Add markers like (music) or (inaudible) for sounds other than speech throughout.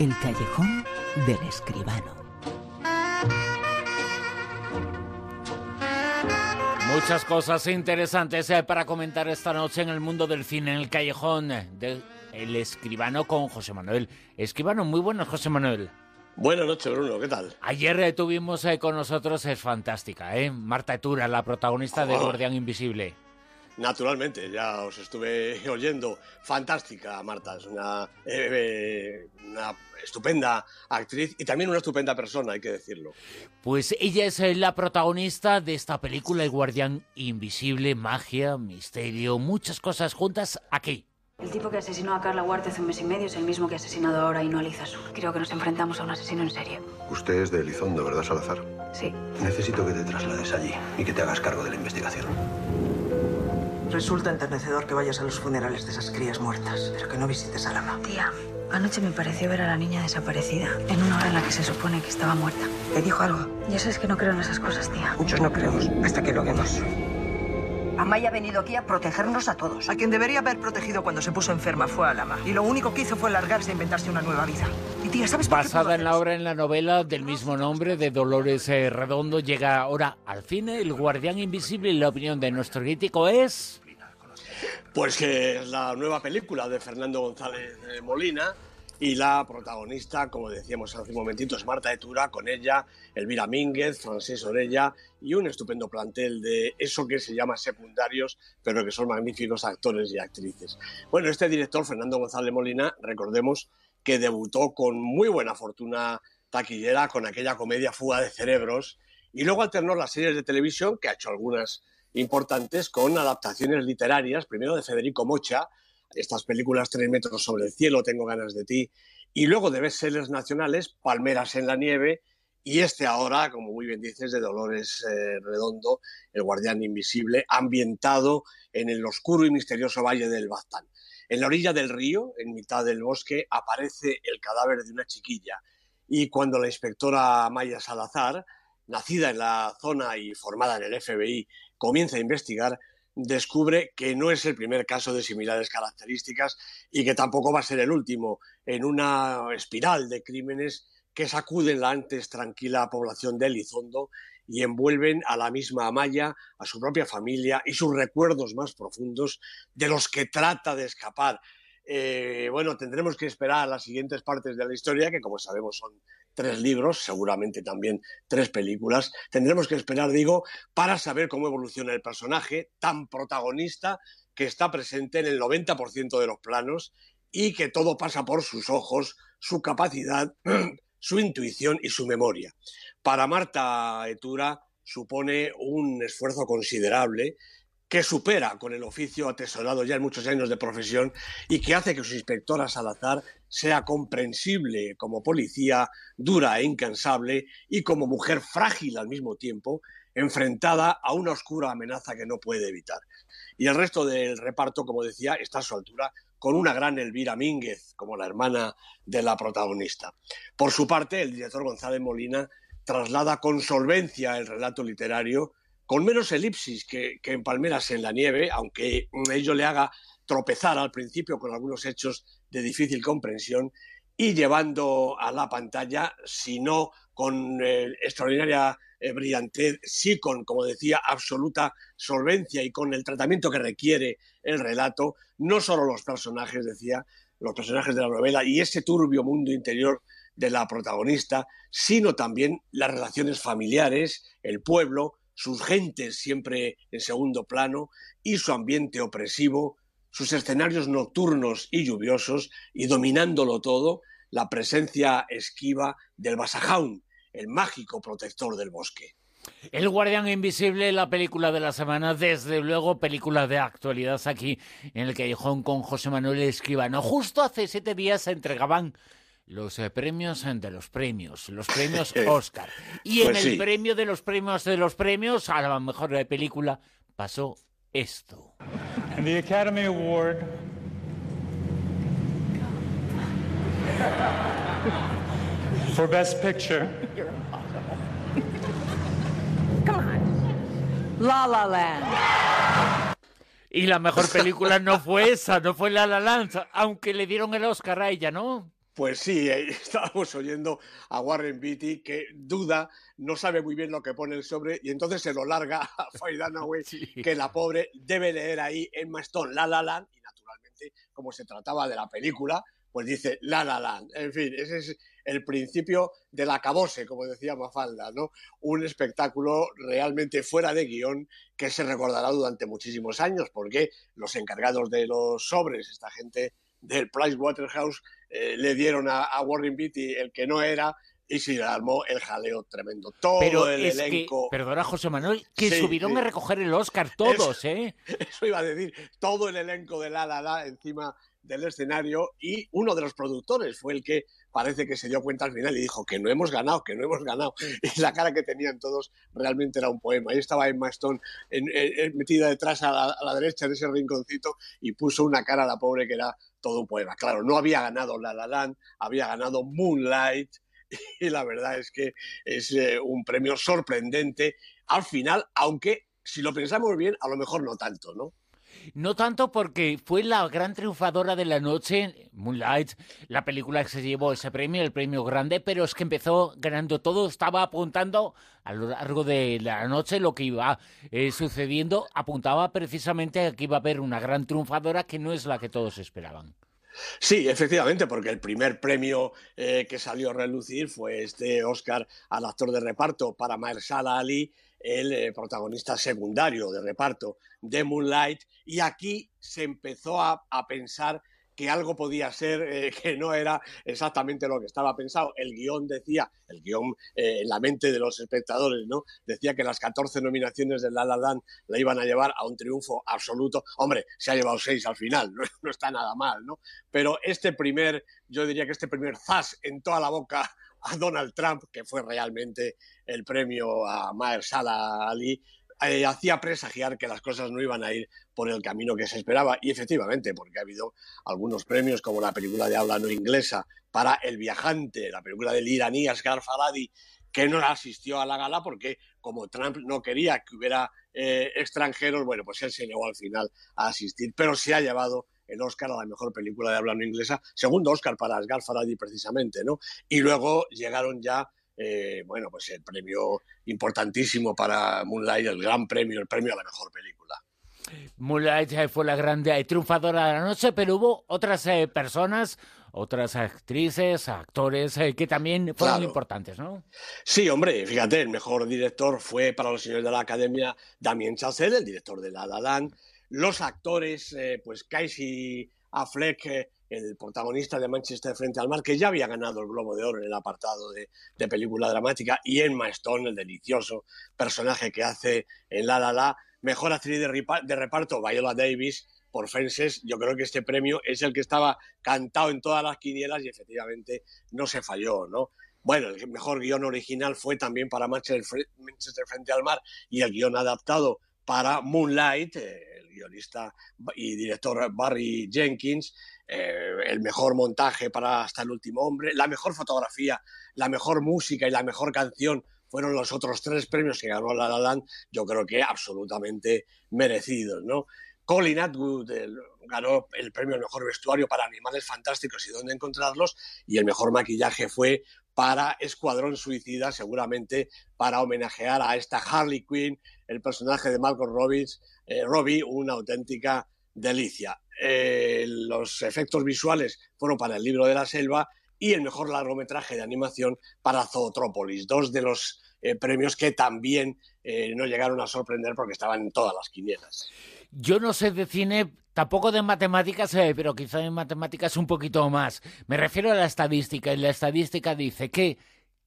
El callejón del escribano. Muchas cosas interesantes eh, para comentar esta noche en el mundo del cine, en el callejón del escribano con José Manuel. Escribano, muy buenas, José Manuel. Buenas noches, Bruno, ¿qué tal? Ayer eh, tuvimos eh, con nosotros, es fantástica, ¿eh? Marta Etura, la protagonista de Oh. Guardián Invisible. Naturalmente, ya os estuve (laughs) oyendo. Fantástica, Marta. Es una, eh, eh, una estupenda actriz y también una estupenda persona, hay que decirlo. Pues ella es eh, la protagonista de esta película, El Guardián Invisible, magia, misterio, muchas cosas juntas aquí. El tipo que asesinó a Carla Huarte hace un mes y medio es el mismo que ha asesinado ahora a Ino Alizasu. Creo que nos enfrentamos a un asesino en serie. Usted es de Elizondo, ¿verdad, Salazar? Sí. Necesito que te traslades allí y que te hagas cargo de la investigación. Resulta enternecedor que vayas a los funerales de esas crías muertas, pero que no visites a Lama. Tía, anoche me pareció ver a la niña desaparecida en una hora en la que se supone que estaba muerta. ¿Te dijo algo? Ya sabes que no creo en esas cosas, tía. Muchos no creemos hasta que lo vemos. Amaya ha venido aquí a protegernos a todos. A quien debería haber protegido cuando se puso enferma fue a Lama. Y lo único que hizo fue largarse a inventarse una nueva vida. Y tía, ¿sabes por qué Basada en hacer la obra, en la novela del mismo nombre de Dolores eh, Redondo, llega ahora al cine El Guardián Invisible y la opinión de nuestro crítico es... Pues que es la nueva película de Fernando González eh, Molina y la protagonista, como decíamos hace un momentito, es Marta Etura, con ella Elvira Mínguez, Francés Orella y un estupendo plantel de eso que se llama secundarios, pero que son magníficos actores y actrices. Bueno, este director, Fernando González Molina, recordemos que debutó con muy buena fortuna taquillera con aquella comedia Fuga de Cerebros y luego alternó las series de televisión, que ha hecho algunas importantes, con adaptaciones literarias, primero de Federico Mocha, estas películas Tres metros sobre el cielo, Tengo ganas de ti, y luego de bestsellers nacionales, Palmeras en la nieve, y este ahora, como muy bien dices, de Dolores eh, Redondo, El guardián invisible, ambientado en el oscuro y misterioso valle del Baztán. En la orilla del río, en mitad del bosque, aparece el cadáver de una chiquilla, y cuando la inspectora Maya Salazar, nacida en la zona y formada en el FBI, comienza a investigar, descubre que no es el primer caso de similares características y que tampoco va a ser el último en una espiral de crímenes que sacuden la antes tranquila población de Elizondo y envuelven a la misma Amaya, a su propia familia y sus recuerdos más profundos de los que trata de escapar. Eh, bueno, tendremos que esperar a las siguientes partes de la historia, que como sabemos son tres libros, seguramente también tres películas. Tendremos que esperar, digo, para saber cómo evoluciona el personaje tan protagonista que está presente en el 90% de los planos y que todo pasa por sus ojos, su capacidad, (clears throat) su intuición y su memoria. Para Marta Etura supone un esfuerzo considerable que supera con el oficio atesorado ya en muchos años de profesión y que hace que su inspectora Salazar sea comprensible como policía, dura e incansable y como mujer frágil al mismo tiempo, enfrentada a una oscura amenaza que no puede evitar. Y el resto del reparto, como decía, está a su altura con una gran Elvira Mínguez como la hermana de la protagonista. Por su parte, el director González Molina traslada con solvencia el relato literario con menos elipsis que, en Palmeras en la Nieve, aunque ello le haga tropezar al principio con algunos hechos de difícil comprensión y llevando a la pantalla, si no con eh, extraordinaria eh, brillantez, sí con, como decía, absoluta solvencia y con el tratamiento que requiere el relato, no solo los personajes, decía, los personajes de la novela y ese turbio mundo interior de la protagonista, sino también las relaciones familiares, el pueblo, sus gentes siempre en segundo plano y su ambiente opresivo, sus escenarios nocturnos y lluviosos y dominándolo todo, la presencia esquiva del Basajaun, el mágico protector del bosque. El Guardián Invisible, la película de la semana, desde luego película de actualidad aquí en el Callejón con José Manuel Escribano. Justo hace siete días se entregaban los eh, premios de los premios, los premios (laughs) Oscar. Y Pues en el sí. premio de los premios de los premios, a la mejor eh, película, pasó esto. And the Academy Award for Best Picture La La Land. Y la mejor película no fue esa, no fue La La Land, aunque le dieron el Oscar a ella, ¿no? Pues sí, eh, (laughs) estábamos oyendo a Warren Beatty que duda, no sabe muy bien lo que pone el sobre y entonces se lo larga (laughs) a Faye Dunaway que la pobre debe leer ahí en Stone La La Land y naturalmente como se trataba de la película, pues dice La La Land. En fin, ese es el principio del acabose, como decía Mafalda, ¿no? Un espectáculo realmente fuera de guion que se recordará durante muchísimos años porque los encargados de los sobres, esta gente del Price Waterhouse eh, le dieron a, Warren Beatty el que no era y se armó el jaleo tremendo. Todo el elenco. perdona, José Manuel, que subieron a recoger el Oscar todos, ¿eh? Eso iba a decir, todo el elenco de La La La encima del escenario y uno de los productores fue el que parece que se dio cuenta al final y dijo que no hemos ganado, que no hemos ganado. (laughs) Y la cara que tenían todos realmente era un poema. Ahí estaba Emma Stone metida detrás a la, derecha en ese rinconcito y puso una cara a la pobre que era todo un poema. Claro, no había ganado La La Land, había ganado Moonlight (laughs) y la verdad es que es eh, un premio sorprendente al final, aunque si lo pensamos bien, a lo mejor no tanto, ¿no? No tanto porque fue la gran triunfadora de la noche, Moonlight, la película que se llevó ese premio, el premio grande, pero es que empezó ganando todo, estaba apuntando a lo largo de la noche lo que iba eh, sucediendo, apuntaba precisamente a que iba a haber una gran triunfadora que no es la que todos esperaban. Sí, efectivamente, porque el primer premio eh, que salió a relucir fue este Oscar al actor de reparto para Mahershala Ali, el eh, protagonista secundario de reparto de Moonlight, y aquí se empezó a, pensar que algo podía ser eh, (laughs) que no era exactamente lo que estaba pensado. El guion decía, el guion eh, en la mente de los espectadores, ¿no? Decía que las 14 nominaciones de La La Land la iban a llevar a un triunfo absoluto. Hombre, se ha llevado seis al final, (laughs) no, no está nada mal, ¿no? Pero este primer, yo diría que este primer zas en toda la boca a Donald Trump, que fue realmente el premio a Mahershala Ali, eh, hacía presagiar que las cosas no iban a ir por el camino que se esperaba. Y efectivamente, porque ha habido algunos premios, como la película de habla no inglesa para El viajante, la película del iraní Asghar Farhadi, que no asistió a la gala porque como Trump no quería que hubiera eh, extranjeros, bueno, pues él se negó al final a asistir, pero se ha llevado el Oscar a la mejor película de habla no inglesa, segundo Oscar para Asghar Farhadi precisamente, ¿no? Y luego llegaron ya eh, bueno, pues el premio importantísimo para Moonlight, el gran premio, el premio a la mejor película. Moonlight fue la grande triunfadora de la noche, pero hubo otras eh, personas, otras actrices, actores eh, que también fueron importantes, ¿no? Sí, hombre, fíjate, el mejor director fue para los señores de la Academia Damien Chazelle, el director de La La Land. Los actores, pues Casey Affleck el protagonista de Manchester frente al mar, que ya había ganado el Globo de Oro en el apartado de, película dramática, y Emma Stone, el delicioso personaje que hace en La La La, mejor actriz de, reparto, Viola Davis, por Fences, yo creo que este premio es el que estaba cantado en todas las quinielas y efectivamente no se falló, ¿no? Bueno, el mejor guion original fue también para Manchester frente al mar y el guion adaptado para Moonlight, eh, guionista y director Barry Jenkins, eh, el mejor montaje para Hasta el último hombre, la mejor fotografía, la mejor música y la mejor canción fueron los otros tres premios que ganó La La Land, yo creo que absolutamente merecidos, ¿no? Colin Atwood ganó el premio al mejor vestuario para Animales Fantásticos y dónde encontrarlos, y el mejor maquillaje fue para Escuadrón Suicida, seguramente para homenajear a esta Harley Quinn, el personaje de Malcolm Robbins, eh, Robbie, una auténtica delicia. Eh, los efectos visuales fueron para el libro de la selva y el mejor largometraje de animación para Zootrópolis, dos de los eh, premios que también eh, no llegaron a sorprender porque estaban en todas las quinielas. Yo no sé de cine, tampoco de matemáticas, pero quizá en matemáticas un poquito más. Me refiero a la estadística y la estadística dice que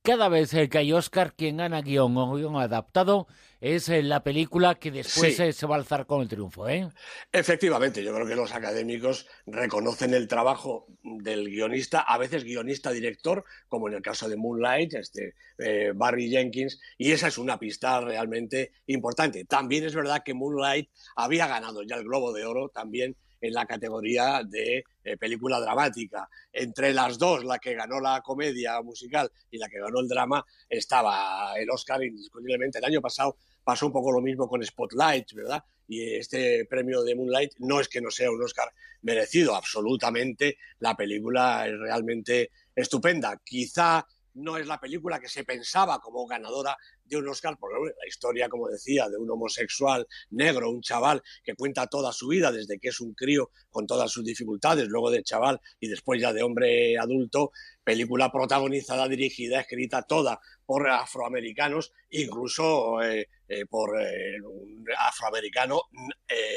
cada vez que hay Oscar, quien gana guion o guion adaptado es eh, la película que después eh, se va a alzar con el triunfo. ¿eh? Efectivamente, yo creo que los académicos reconocen el trabajo del guionista, a veces guionista-director, como en el caso de Moonlight, este, eh, Barry Jenkins, y esa es una pista realmente importante. También es verdad que Moonlight había ganado ya el Globo de Oro, también en la categoría de eh, película dramática. Entre las dos, la que ganó la comedia musical y la que ganó el drama, estaba el Oscar indiscutiblemente el año pasado pasó un poco lo mismo con Spotlight, ¿verdad? Y este premio de Moonlight no es que no sea un Oscar merecido, absolutamente. La película es realmente estupenda. Quizá no es la película que se pensaba como ganadora de un Oscar, porque la historia, como decía, de un homosexual negro, un chaval que cuenta toda su vida desde que es un crío con todas sus dificultades, luego de chaval y después ya de hombre adulto, película protagonizada, dirigida, escrita toda por afroamericanos, incluso eh, eh, por eh, un afroamericano,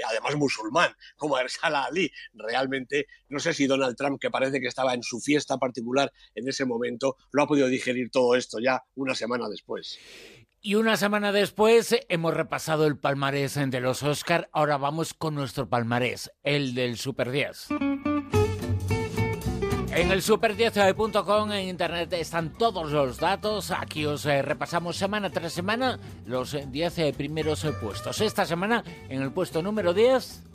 además musulmán, como (laughs) Ersala Ali. Realmente, no sé si Donald Trump, que parece que estaba en su fiesta particular en ese momento, lo ha podido digerir todo esto ya una semana después. Y una semana después hemos repasado el palmarés de los Oscar. Ahora vamos con nuestro palmarés, el del Super 10. En el super10.com en internet están todos los datos. Aquí os eh, repasamos semana tras semana los 10 eh, primeros eh, puestos. Esta semana en el puesto número 10.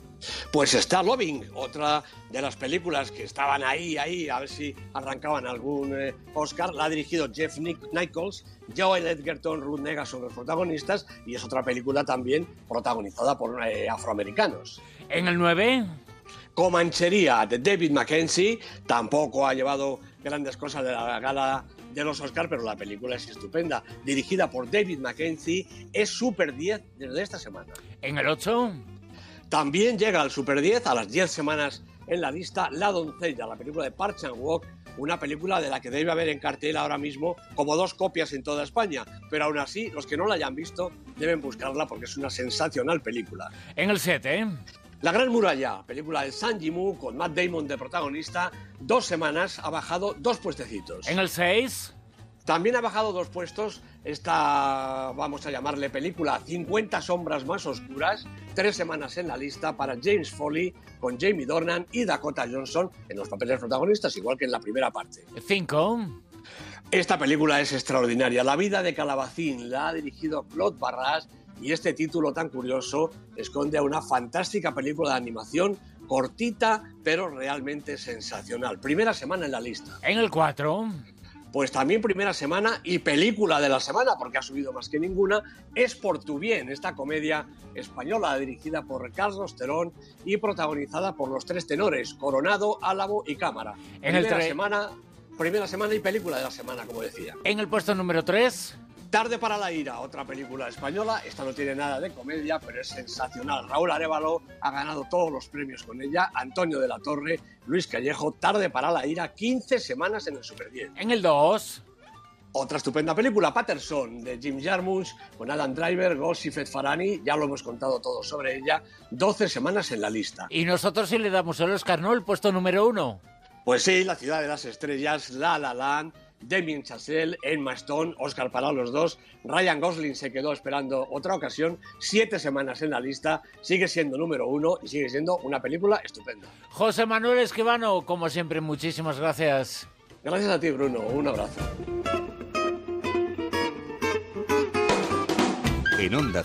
Pues está Loving, otra de las películas que estaban ahí, ahí, a ver si arrancaban algún Oscar. La ha dirigido Jeff Nichols, Joel Edgerton, Ruth Nega son los protagonistas y es otra película también protagonizada por afroamericanos. En el 9. Comanchería de David Mackenzie tampoco ha llevado grandes cosas de la gala de los Oscars, pero la película es estupenda. Dirigida por David Mackenzie, es Super 10 desde esta semana. En el 8. También llega al Super 10 a las 10 semanas en la lista La Doncella, la película de Park and Walk, una película de la que debe haber en cartel ahora mismo como dos copias en toda España, pero aún así los que no la hayan visto deben buscarla porque es una sensacional película. En el 7. La Gran Muralla, película de San Jimu con Matt Damon de protagonista, dos semanas ha bajado dos puestecitos. En el 6. También ha bajado dos puestos esta, vamos a llamarle película, 50 sombras más oscuras, tres semanas en la lista para James Foley con Jamie Dornan y Dakota Johnson en los papeles protagonistas, igual que en la primera parte. 5. Esta película es extraordinaria. La vida de Calabacín la ha dirigido Claude Barras y este título tan curioso esconde a una fantástica película de animación cortita pero realmente sensacional. Primera semana en la lista. En el 4. Pues también primera semana y película de la semana, porque ha subido más que ninguna, es Por tu bien, esta comedia española dirigida por Carlos Terón y protagonizada por los tres tenores, Coronado, Álamo y Cámara. En primera el semana, primera semana y película de la semana, como decía. En el puesto número 3. Tarde para la ira, otra película española. Esta no tiene nada de comedia, pero es sensacional. Raúl Arevalo ha ganado todos los premios con ella. Antonio de la Torre, Luis Callejo, Tarde para la ira, 15 semanas en el Super 10. En el 2. Otra estupenda película, Patterson, de Jim Jarmusch, con Adam Driver, Fed Farani. Ya lo hemos contado todo sobre ella. 12 semanas en la lista. Y nosotros sí le damos el Oscar, ¿no? El puesto número 1. Pues sí, La Ciudad de las Estrellas, La La Land, Damien Chazelle, Emma Stone, Oscar para los dos. Ryan Gosling se quedó esperando otra ocasión, siete semanas en la lista, sigue siendo número uno y sigue siendo una película estupenda. José Manuel Esquivano, como siempre, muchísimas gracias. Gracias a ti, Bruno. Un abrazo. En Onda